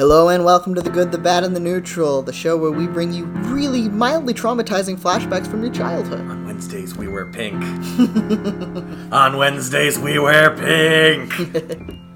Hello and welcome to The Good, the Bad, and the Neutral, the show where we bring you really mildly traumatizing flashbacks from your childhood. On Wednesdays we wear pink. On Wednesdays we wear pink.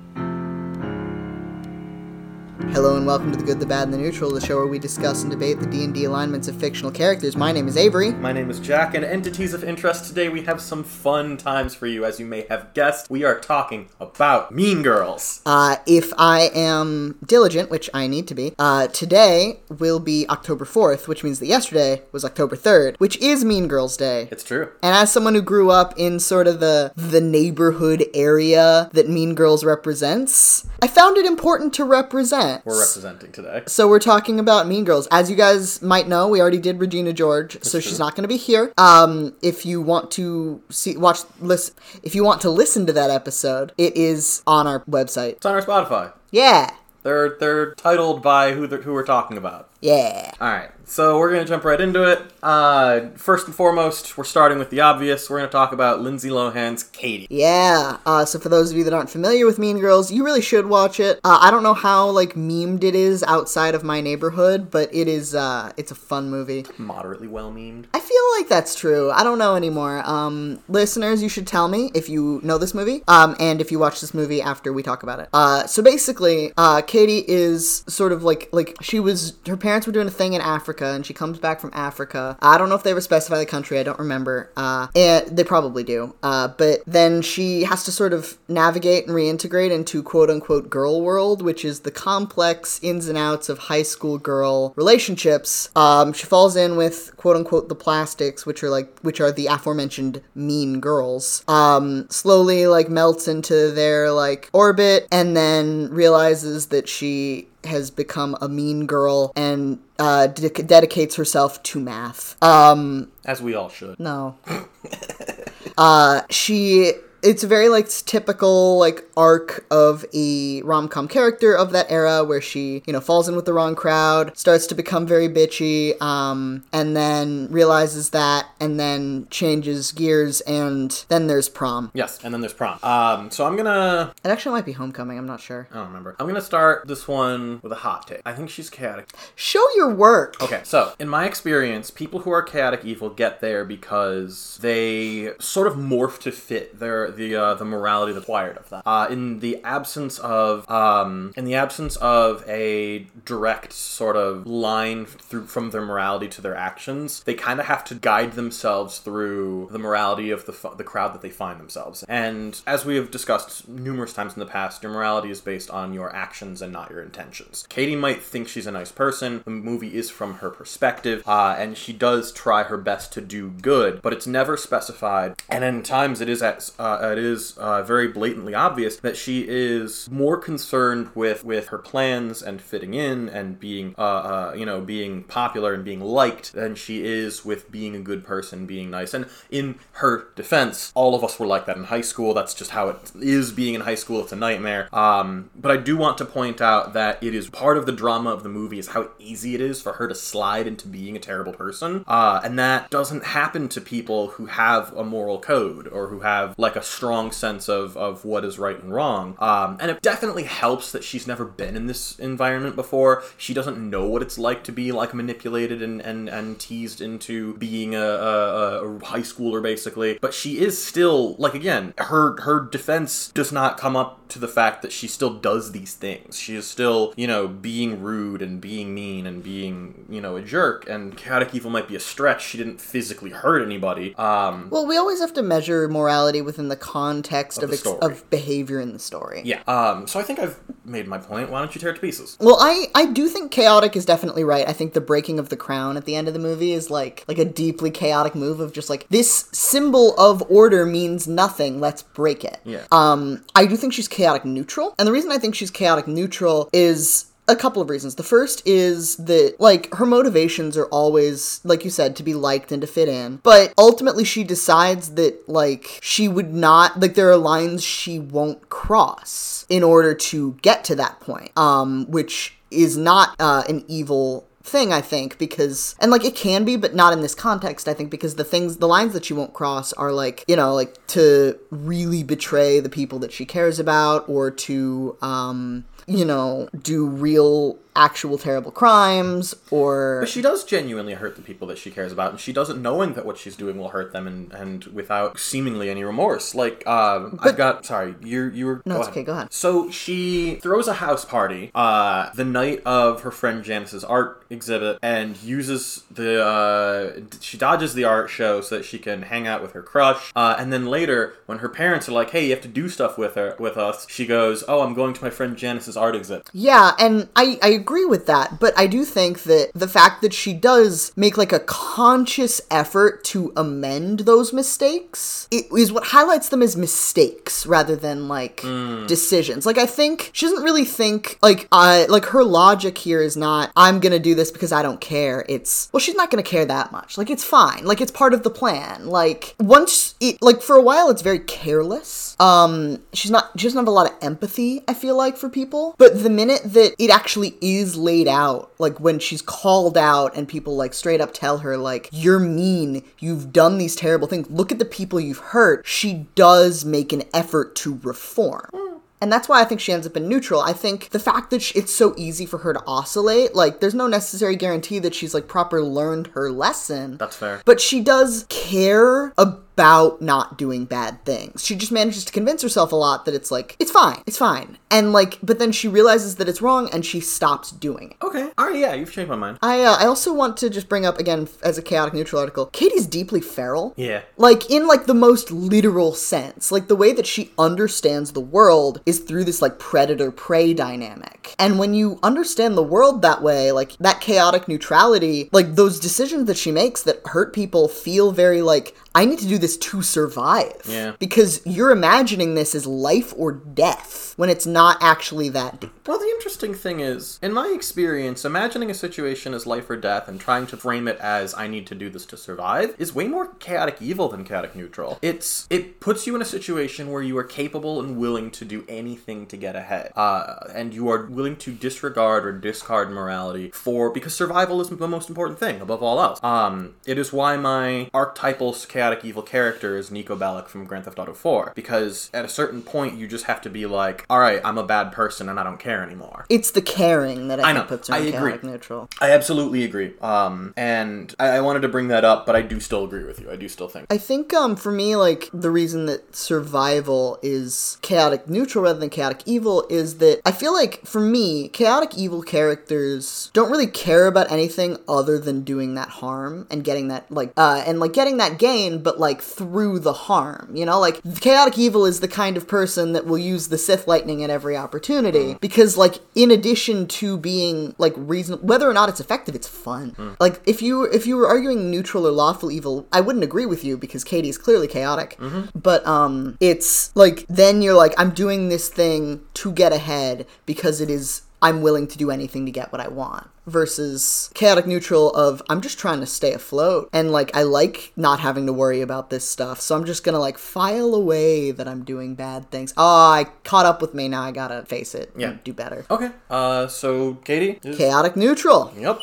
Hello and welcome to The Good, the Bad, and the Neutral, the show where we discuss and debate the D&D alignments of fictional characters. My name is Avery. My name is Jack, and entities of interest today we have some fun times for you. As you may have guessed, we are talking about Mean Girls. Uh, if I am diligent, which I need to be, uh, today will be October 4th, which means that yesterday was October 3rd, which is Mean Girls Day. It's true. And as someone who grew up in sort of the the neighborhood area that Mean Girls represents, I found it important to represent. We're representing today. So we're talking about Mean Girls. As you guys might know, we already did Regina George, so she's not going to be here. Um, if you want to see, watch, listen, if you want to listen to that episode, it is on our website. It's on our Spotify. Yeah, They're they're titled by who they're, who we're talking about. yeah. All right, so we're gonna jump right into it. Uh, first and foremost, we're starting with the obvious. We're gonna talk about Lindsay Lohan's Cady. Yeah. Uh, so for those of you that aren't familiar with Mean Girls, you really should watch it. Uh, I don't know how like memed it is outside of my neighborhood, but it is. Uh, it's a fun movie. Moderately well memed. I feel like that's true. I don't know anymore. Um, listeners, you should tell me if you know this movie, um, and if you watch this movie after we talk about it. Uh, so basically, uh, Cady is sort of like like she was. Her parents were doing a thing in Africa, and she comes back from Africa. I don't know if they ever specify the country. I don't remember. Uh, and they probably do. Uh, but then she has to sort of navigate and reintegrate into quote unquote girl world, which is the complex ins and outs of high school girl relationships. Um, she falls in with quote unquote the plastics, which are like which are the aforementioned mean girls. Um, slowly like melts into their like orbit, and then realizes that she has become a mean girl and uh, de- dedicates herself to math. Um, As we all should. no. uh, she. It's a very like typical like arc of a rom com character of that era where she you know falls in with the wrong crowd, starts to become very bitchy, um, and then realizes that, and then changes gears, and then there's prom. Yes, and then there's prom. Um, so I'm gonna It actually might be homecoming. I'm not sure. I don't remember. I'm gonna start this one with a hot take. I think she's chaotic. Show your work. Okay, so in my experience, people who are chaotic evil get there because they sort of morph to fit their the uh, the morality required of them. Uh, in the absence of um, in the absence of a direct sort of line through from their morality to their actions, they kind of have to guide themselves through the morality of the f- the crowd that they find themselves. In. And as we have discussed numerous times in the past, your morality is based on your actions and not your intentions. Cady might think she's a nice person. The movie is from her perspective, uh, and she does try her best to do good, but it's never specified. And in times, it is at, uh, it is uh, very blatantly obvious that she is more concerned with with her plans and fitting in and being uh, uh, you know being popular and being liked than she is with being a good person, being nice. And in her defense, all of us were like that in high school. That's just how it is being in high school. It's a nightmare. Um, but I do want to point out that it is part of the drama of the movie is how easy it is for her to slide into being a terrible person, uh, and that doesn't happen to people who have a moral code or who have like a strong sense of of what is right and wrong. Um, and it definitely helps that she's never been in this environment before. She doesn't know what it's like to be like manipulated and and, and teased into being a, a, a high schooler basically. But she is still like again, her her defense does not come up to the fact that she still does these things. She is still, you know, being rude and being mean and being, you know, a jerk. And chaotic evil might be a stretch. She didn't physically hurt anybody. Um, Well, we always have to measure morality within the context of the ex- of behavior in the story. yeah. Um, so I think I've made my point. Why don't you tear it to pieces? Well, I I do think chaotic is definitely right. I think the breaking of the crown at the end of the movie is like like a deeply chaotic move of just like this symbol of order means nothing. Let's break it. Yeah. Um, I do think she's chaotic neutral, and the reason I think she's chaotic neutral is a couple of reasons. The first is that, like, her motivations are always, like you said, to be liked and to fit in. But ultimately, she decides that, like, she would not, like, there are lines she won't cross in order to get to that point, um, which is not uh, an evil thing, I think, because, and like it can be, but not in this context, I think, because the things, the lines that she won't cross are like, you know, like to really betray the people that she cares about or to, um, you know, do real actual terrible crimes or But she does genuinely hurt the people that she cares about, and she does it knowing that what she's doing will hurt them, and, and without seemingly any remorse. Like, uh, I've got sorry, you you were No, go it's ahead. okay, go ahead. So she throws a house party uh, the night of her friend Janis's art exhibit, and uses the uh, she dodges the art show so that she can hang out with her crush. Uh, and then later, when her parents are like, "Hey, you have to do stuff with her with us," she goes, "Oh, I'm going to my friend Janis's art exhibit." Yeah, and I, I agree with that, but I do think that the fact that she does make like a conscious effort to amend those mistakes it is what highlights them as mistakes rather than like decisions. Like I think she doesn't really think like I like her logic here is not I'm gonna do this because I don't care. It's well she's not gonna care that much. Like it's fine. Like it's part of the plan. Like once it like for a while it's very careless. Um she's not she doesn't have a lot of empathy, I feel like, for people. But the minute that it actually is laid out, like when she's called out and people like straight up tell her, like, you're mean, you've done these terrible things, look at the people you've hurt, she does make an effort to reform. Hmm. And that's why I think she ends up in neutral. I think the fact that sh it's so easy for her to oscillate, like, there's no necessary guarantee that she's like proper learned her lesson. That's fair. But she does care about not doing bad things. She just manages to convince herself a lot that it's like, it's fine, it's fine. And like, but then she realizes that it's wrong and she stops doing it. Okay. All right. Yeah, you've changed my mind. I, uh, I also want to just bring up again as a chaotic neutral article. Cady's deeply feral. Yeah. Like in like the most literal sense. Like the way that she understands the world is through this like predator prey dynamic. And when you understand the world that way, like that chaotic neutrality, like those decisions that she makes that hurt people feel very like I need to do this to survive. Yeah. Because you're imagining this as life or death when it's not actually that deep. Well, the interesting thing is, in my experience, imagining a situation as life or death and trying to frame it as I need to do this to survive is way more chaotic evil than chaotic neutral. It's it puts you in a situation where you are capable and willing to do anything to get ahead, uh, and you are willing to disregard or discard morality for because survival is the most important thing above all else. Um, it is why my archetypal chaotic evil character is Niko Bellic from Grand Theft Auto 4 because at a certain point you just have to be like, all right, I'm a bad person and I don't care anymore. It's the caring that I, I know. puts her I in agree. chaotic neutral. I absolutely agree. Um, and I, I wanted to bring that up, but I do still agree with you. I do still think. I think um for me like the reason that survival is chaotic neutral rather than chaotic evil is that I feel like for me chaotic evil characters don't really care about anything other than doing that harm and getting that like uh and like getting that gain but like through the harm, you know? Like chaotic evil is the kind of person that will use the Sith lightning at every opportunity mm. because like in addition to being like reason whether or not it's effective it's fun. Mm. Like if you if you were arguing neutral or lawful evil, I wouldn't agree with you because Cady's clearly chaotic. Mm-hmm. But um it's like then you're like I'm doing this thing to get ahead because it is I'm willing to do anything to get what I want versus chaotic neutral of I'm just trying to stay afloat and like I like not having to worry about this stuff so I'm just gonna like file away that I'm doing bad things oh I caught up with me now I gotta face it Yeah. and do better Okay. Uh, so Cady. is- chaotic neutral Yep.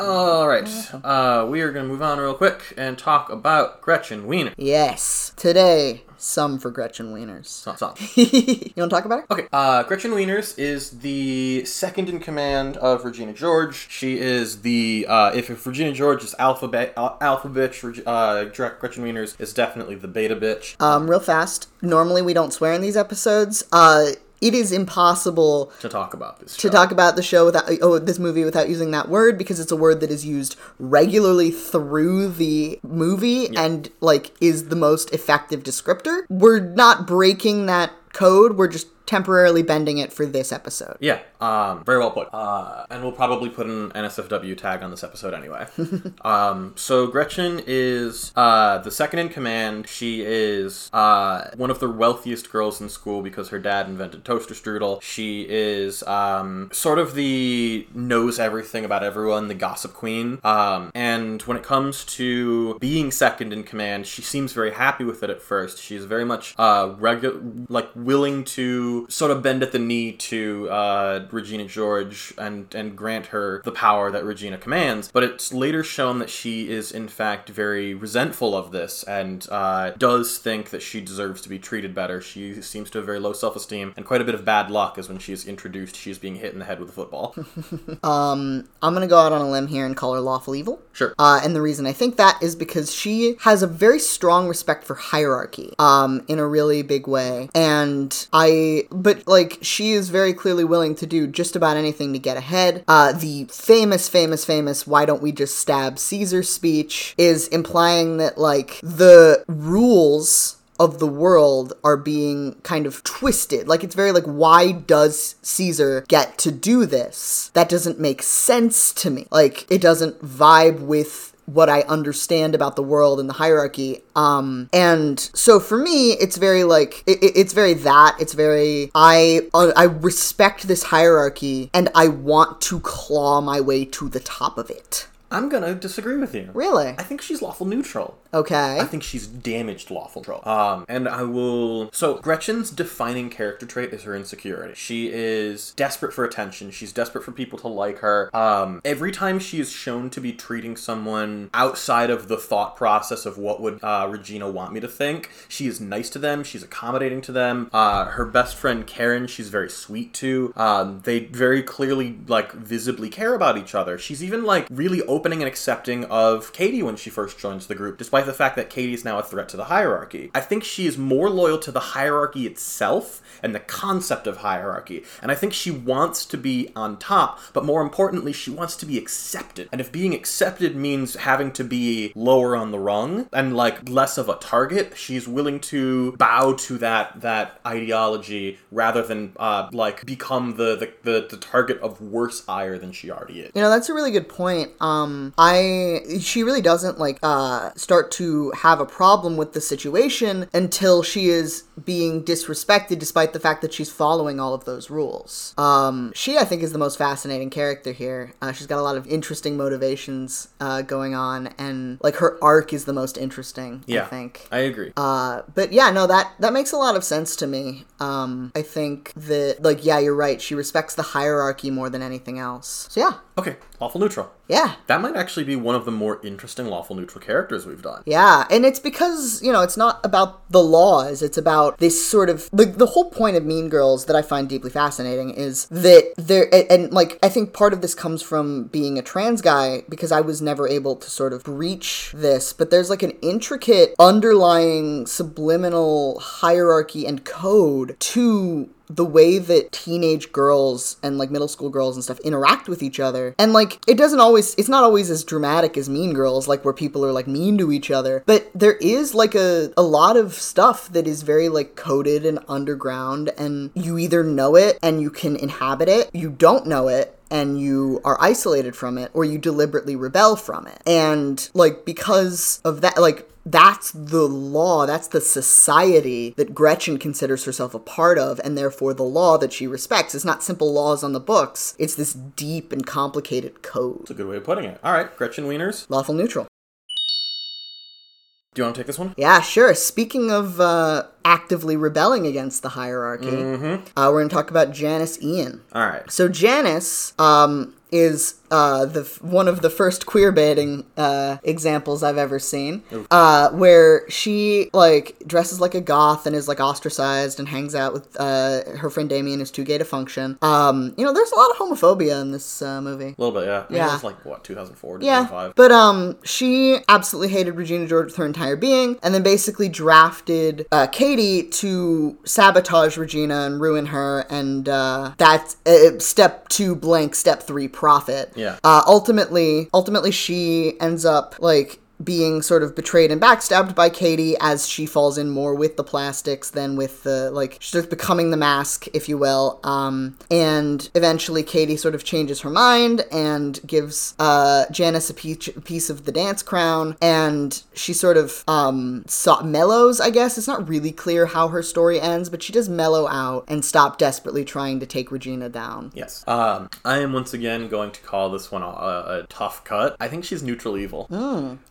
All right. Uh, we are going to move on real quick and talk about Gretchen Wiener. yes today some for Gretchen Wieners. So- so- you want to talk about her? Okay, uh, Gretchen Wieners is the second in command of Regina George. She is the uh, if, if Regina George is alpha ba- uh, alpha bitch, uh, Gretchen Wieners is definitely the beta bitch. um real fast. Normally we don't swear in these episodes. Uh it is impossible to talk about this. to talk about the show without oh this movie without using that word because it's a word that is used regularly through the movie and like is the most effective descriptor. We're not breaking that code. We're just temporarily bending it for this episode. Yeah, um, very well put. Uh, and we'll probably put an NSFW tag on this episode anyway. um, so Gretchen is uh, the second in command. She is uh, one of the wealthiest girls in school because her dad invented toaster strudel. She is um, sort of the knows everything about everyone, the gossip queen. Um, and when it comes to being second in command, she seems very happy with it at first. She's very much uh, regu- like willing to to sort of bend at the knee to uh, Regina George and and grant her the power that Regina commands. But it's later shown that she is in fact very resentful of this and uh, does think that she deserves to be treated better. She seems to have very low self esteem and quite a bit of bad luck, is when she is introduced, she's being hit in the head with a football. I'm gonna go out on a limb here and call her lawful evil. sure. Uh, and the reason I think that is because she has a very strong respect for hierarchy, um, in a really big way. And I, but like, she is very clearly willing to do just about anything to get ahead. Uh, the famous, famous, famous, why don't we just stab Caesar speech is implying that, like, the rules of the world are being kind of twisted. Like it's very like why does Caesar get to do this? That doesn't make sense to me. Like it doesn't vibe with what I understand about the world and the hierarchy. Um, and so for me, it's very like it, it- it's very that it's very I uh, I respect this hierarchy and I want to claw my way to the top of it. I'm gonna disagree with you. Really? I think she's lawful neutral. Okay. I think she's damaged lawful neutral. Um, and I will. So Gretchen's defining character trait is her insecurity. She is desperate for attention. She's desperate for people to like her. Um, every time she is shown to be treating someone outside of the thought process of what would uh, Regina want me to think, she is nice to them. She's accommodating to them. Uh, her best friend Karen, she's very sweet to. Um, they very clearly like visibly care about each other. She's even like really opening and accepting of Cady when she first joins the group, despite the fact that Cady is now a threat to the hierarchy. I think she is more loyal to the hierarchy itself and the concept of hierarchy. And I think she wants to be on top, but more importantly, she wants to be accepted. And if being accepted means having to be lower on the rung and like less of a target, she's willing to bow to that that ideology rather than uh, like become the, the the the target of worse ire than she already is. You know, that's a really good point. Um, I she really doesn't like uh start to have a problem with the situation until she is being disrespected, despite the fact that she's following all of those rules. Um, she I think is the most fascinating character here. Uh, she's got a lot of interesting motivations uh, going on, and like her arc is the most interesting. Yeah, I think. I agree. Uh, but yeah, no, that that makes a lot of sense to me. Um, I think that like yeah, you're right. She respects the hierarchy more than anything else. So yeah, okay, lawful neutral. yeah, That might actually be one of the more interesting lawful neutral characters we've done. yeah, and it's because you know it's not about the laws. It's about this sort of the the whole point of Mean Girls that I find deeply fascinating is that there and, and like I think part of this comes from being a trans guy because I was never able to sort of breach this, but there's like an intricate underlying subliminal hierarchy and code to the way that teenage girls and like middle school girls and stuff interact with each other. And like it doesn't always it's not always as dramatic as Mean Girls like where people are like mean to each other, but there is like a a lot of stuff that is very like coded and underground and you either know it and you can inhabit it, you don't know it and you are isolated from it or you deliberately rebel from it. And like because of that like that's the law, that's the society that Gretchen considers herself a part of, and therefore the law that she respects. It's not simple laws on the books, it's this deep and complicated code. That's a good way of putting it. All right, Gretchen Wieners. Lawful neutral. Do you want to take this one? Yeah, sure. Speaking of uh, actively rebelling against the hierarchy, uh, we're going to talk about Janis Ian. All right. So Janis um, is uh, the one of the first queer baiting uh, examples I've ever seen, uh, where she like dresses like a goth and is like ostracized and hangs out with uh, her friend Damian who's too gay to function. Um, you know, there's a lot of homophobia in this uh, movie. A little bit, yeah. I mean, Yeah. It was like, what, 2004, Yeah, 2005? but um, she absolutely hated Regina George with her entire being, and then basically drafted uh, Cady to sabotage Regina and ruin her, and uh, that's uh, step two blank, step three profit. Yeah. Uh, ultimately, ultimately, she ends up like being sort of betrayed and backstabbed by Cady as she falls in more with the plastics than with the like she's just becoming the mask, if you will. Um, and eventually Cady sort of changes her mind and gives uh, Janis a piece, of the dance crown, and she sort of um, so- mellows. I guess it's not really clear how her story ends, but she does mellow out and stop desperately trying to take Regina down. Yes. Um, I am once again going to call this one a, a tough cut. I think she's neutral evil.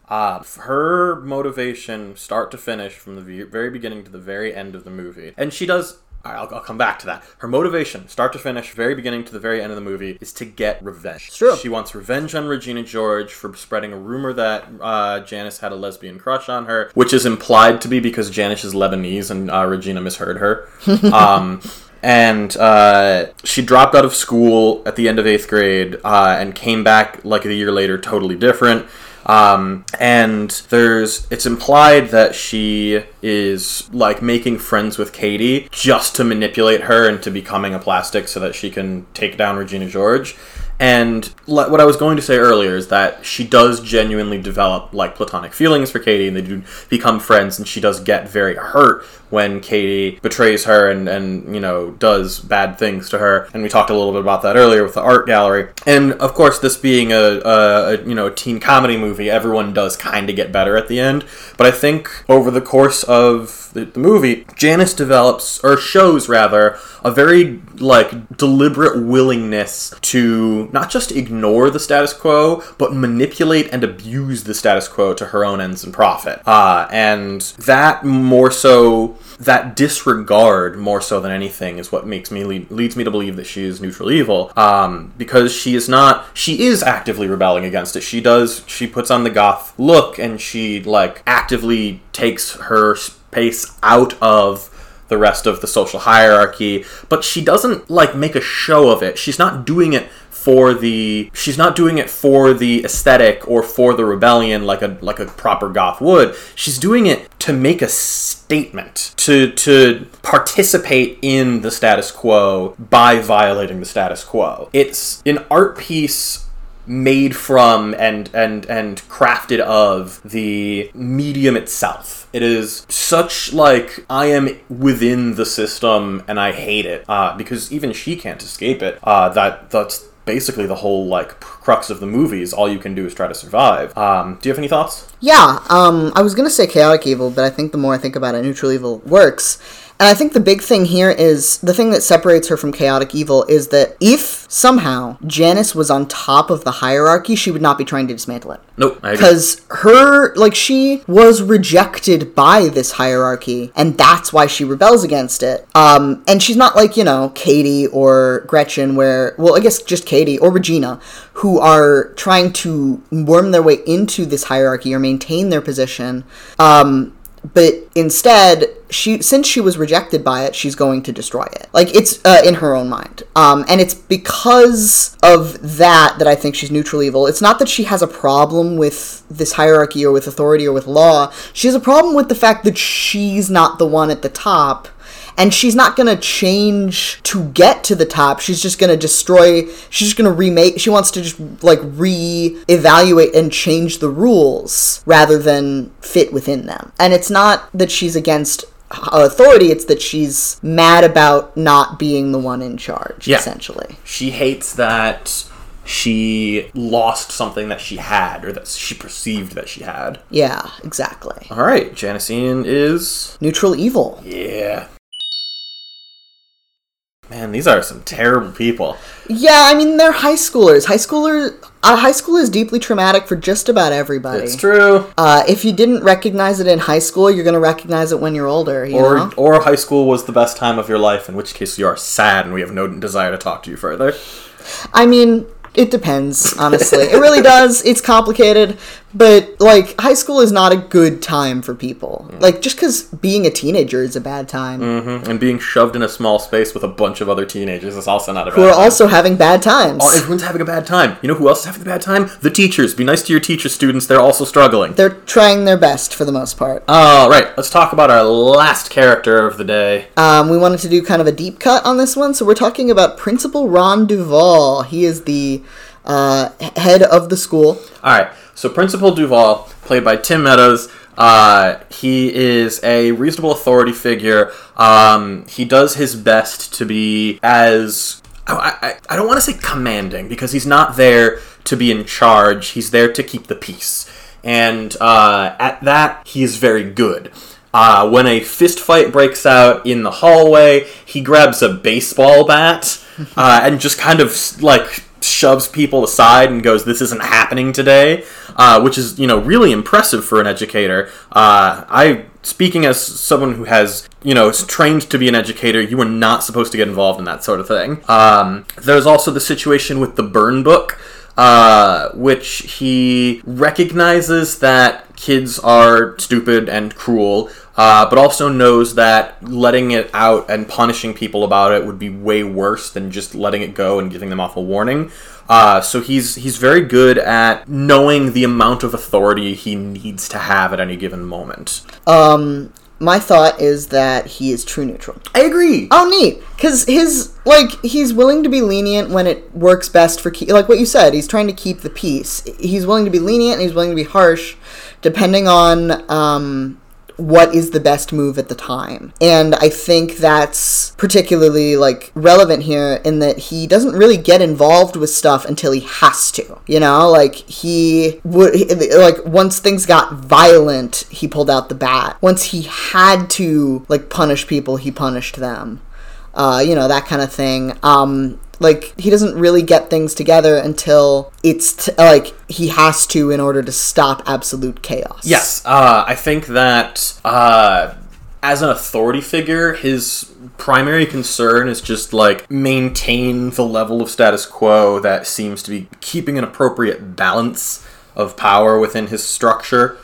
Uh, her motivation, start to finish, from the very beginning to the very end of the movie, and she does All right, I'll, I'll come back to that. Her motivation, start to finish, very beginning to the very end of the movie, is to get revenge. true. She wants revenge on Regina George for spreading a rumor that uh, Janis had a lesbian crush on her, which is implied to be because Janis is Lebanese and uh, Regina misheard her. um, and uh, she dropped out of school at the end of eighth grade uh, and came back like a year later, totally different. Um, and there's it's implied that she is like making friends with Cady just to manipulate her into becoming a plastic so that she can take down Regina George. And le- what I was going to say earlier is that she does genuinely develop like platonic feelings for Cady, and they do become friends. And she does get very hurt when Cady betrays her and and you know does bad things to her. And we talked a little bit about that earlier with the art gallery. And of course, this being a, a, a you know teen comedy movie, everyone does kind of get better at the end. But I think over the course of the, the movie, Janis develops or shows rather a very like deliberate willingness to not just ignore the status quo, but manipulate and abuse the status quo to her own ends and profit. Uh, and that more so that disregard more so than anything is what makes me lead, leads me to believe that she is neutral evil. Um, because she is not she is actively rebelling against it. She does she puts on the goth look and she like actively takes her space out of the rest of the social hierarchy but she doesn't like make a show of it. She's not doing it for the she's not doing it for the aesthetic or for the rebellion like a like a proper goth would. She's doing it to make a statement to to participate in the status quo by violating the status quo. It's an art piece made from and and and crafted of the medium itself. It is such like i am within the system and i hate it uh, because even she can't escape it uh, that that's basically the whole like crux of the movie is all you can do is try to survive. Um, do you have any thoughts? Yeah, um, I was gonna say chaotic evil, but I think the more I think about it, neutral evil works. And I think the big thing here is the thing that separates her from chaotic evil is that if somehow Janis was on top of the hierarchy, she would not be trying to dismantle it. nope Because her, like, she was rejected by this hierarchy, and that's why she rebels against it. Um, and she's not like, you know, Cady or Gretchen, where, well, I guess just Cady or Regina, who are trying to worm their way into this hierarchy or maintain their position. Um, but instead she since she was rejected by it she's going to destroy it. Like it's uh, in her own mind. Um, and it's because of that that i think she's neutral evil. It's not that she has a problem with this hierarchy or with authority or with law. She has a problem with the fact that she's not the one at the top and she's not gonna change to get to the top. She's just gonna destroy she's just gonna remake she wants to just like re-evaluate and change the rules rather than fit within them. And it's not that she's against Uh, authority it's that she's mad about not being the one in charge Yeah. essentially. She hates that she lost something that she had or that she perceived that she had. Yeah exactly. All right Janis Ian is neutral evil. Yeah man these are some terrible people yeah i mean they're high schoolers high schoolers uh, high school is deeply traumatic for just about everybody it's true Uh, if you didn't recognize it in high school, you're gonna recognize it when you're older. You or know? or high school was the best time of your life in which case you are sad and we have no desire to talk to you further I mean, it depends. Honestly, it really does. It's complicated, but like high school is not a good time for people. Like just because being a teenager is a bad time. and being shoved in a small space with a bunch of other teenagers is also not a bad Who are time. also having bad times. Oh, everyone's having a bad time. You know who else is having a bad time? The teachers. Be nice to your teacher students. They're also struggling. They're trying their best for the most part. All right, let's talk about our last character of the day. Um, we wanted to do kind of a deep cut on this one, so we're talking about Principal Ron Duvall. He is the uh, head of the school. All right, so Principal Duvall, played by Tim Meadows. Uh, he is a reasonable authority figure. Um, he does his best to be as I, I, I don't want to say commanding because he's not there to be in charge. He's there to keep the peace, and uh, at that he is very good. Uh, when a fist fight breaks out in the hallway, he grabs a baseball bat uh, and just kind of like shoves people aside and goes, "This isn't happening today," uh, which is you know really impressive for an educator. Uh, I speaking as someone who has you know trained to be an educator you are not supposed to get involved in that sort of thing um, there's also the situation with the burn book uh, which he recognizes that kids are stupid and cruel uh, but also knows that letting it out and punishing people about it would be way worse than just letting it go and giving them off a warning. Uh, so he's he's very good at knowing the amount of authority he needs to have at any given moment. Um, my thought is that he is true neutral. I agree. Oh, neat. Because his like he's willing to be lenient when it works best for ke- like what you said. He's trying to keep the peace. He's willing to be lenient and he's willing to be harsh, depending on um, what is the best move at the time. And I think that's particularly like relevant here in that he doesn't really get involved with stuff until he has to. You know, like he would like once things got violent, he pulled out the bat. Once he had to like punish people, he punished them. Uh, you know, that kind of thing. Um, like he doesn't really get things together until it's t- like he has to in order to stop absolute chaos. Yes, uh, I think that uh, as an authority figure, his primary concern is just like maintain the level of status quo that seems to be keeping an appropriate balance of power within his structure.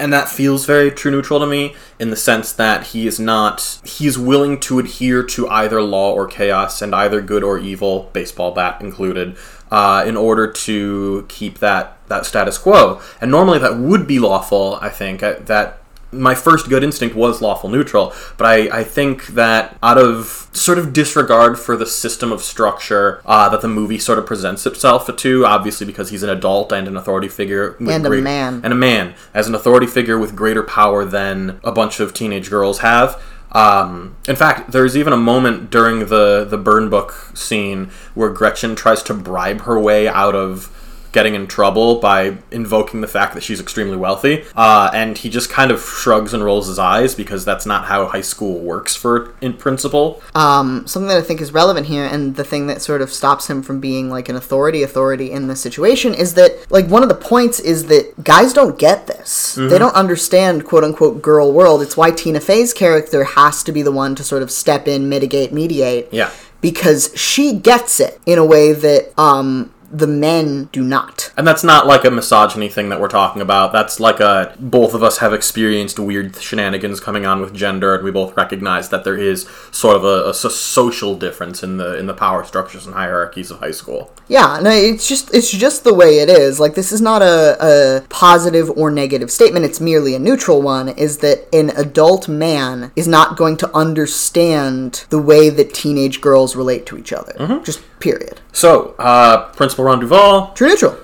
And that feels very true neutral to me in the sense that he is not, he's willing to adhere to either law or chaos and either good or evil, baseball bat included, uh, in order to keep that, that status quo. And normally that would be lawful, I think, that my first good instinct was lawful neutral, but I, I think that out of sort of disregard for the system of structure uh, that the movie sort of presents itself to, obviously because he's an adult and an authority figure with And a man. and a man as an authority figure with greater power than a bunch of teenage girls have. Um, in fact, there's even a moment during the the burn book scene where Gretchen tries to bribe her way out of getting in trouble by invoking the fact that she's extremely wealthy, uh, and he just kind of shrugs and rolls his eyes because that's not how high school works for in principle. um, something that I think is relevant here, and the thing that sort of stops him from being like an authority authority in this situation is that like one of the points is that guys don't get this. They don't understand quote unquote girl world. It's why Tina Fey's character has to be the one to sort of step in, mitigate, mediate. Yeah. Because she gets it in a way that um the men do not. And that's not like a misogyny thing that we're talking about. That's like a both of us have experienced weird shenanigans coming on with gender, and we both recognize that there is sort of a, a social difference in the in the power structures and hierarchies of high school. Yeah, no, it's just it's just the way it is. Like this is not a, a positive or negative statement. It's merely a neutral one. Is that an adult man is not going to understand the way that teenage girls relate to each other. Just period. So, uh, Principal Ron Duvall. True neutral.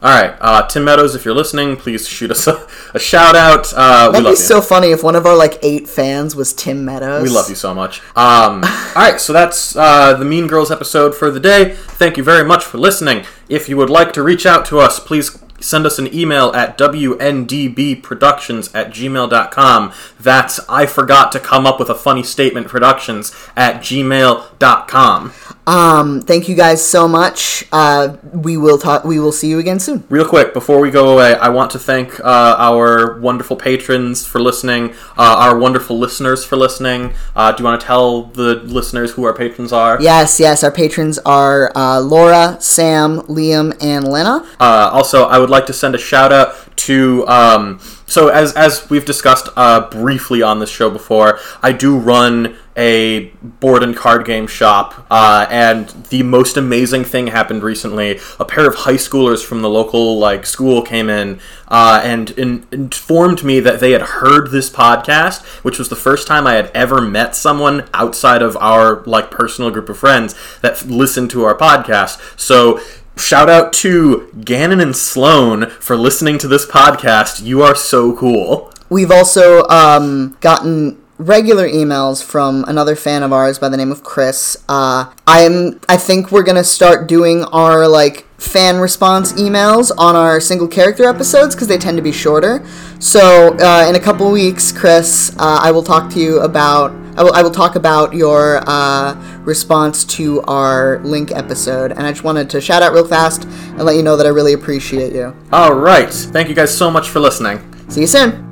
All right, uh, Tim Meadows, if you're listening, please shoot us a, a shout out. Uh, That'd love be you. so funny if one of our like eight fans was Tim Meadows. We love you so much. Um, all right, so that's uh, the Mean Girls episode for the day. Thank you very much for listening. If you would like to reach out to us, please send us an email at wndbproductions at gmail.com. That's I forgot to come up with a funny statement productions at gmail.com. Um, thank you guys so much. Uh, we will talk. We will see you again soon. Real quick, before we go away, I want to thank uh, our wonderful patrons for listening, uh, our wonderful listeners for listening. Uh, do you want to tell the listeners who our patrons are? Yes, yes. Our patrons are uh, Laura, Sam, Liam, and Lena. Uh, also, I would like to send a shout out to. Um, so, as as we've discussed uh, briefly on this show before, I do run a board and card game shop, uh, and the most amazing thing happened recently. A pair of high schoolers from the local like school came in uh, and in, informed me that they had heard this podcast, which was the first time I had ever met someone outside of our like personal group of friends that listened to our podcast. So Shout out to Gannon and Sloan for listening to this podcast. You are so cool. We've also um, gotten regular emails from another fan of ours by the name of Chris. Uh, I'm I think we're gonna start doing our like fan response emails on our single character episodes because they tend to be shorter. So uh, in a couple weeks, Chris, uh, I will talk to you about. I will, I will talk about your uh, response to our link episode, and I just wanted to shout out real fast and let you know that I really appreciate you. All right. Thank you guys so much for listening. See you soon.